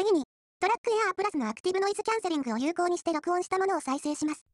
次に、トラックエアープラスのアクティブノイズキャンセリングを有効にして録音したものを再生します。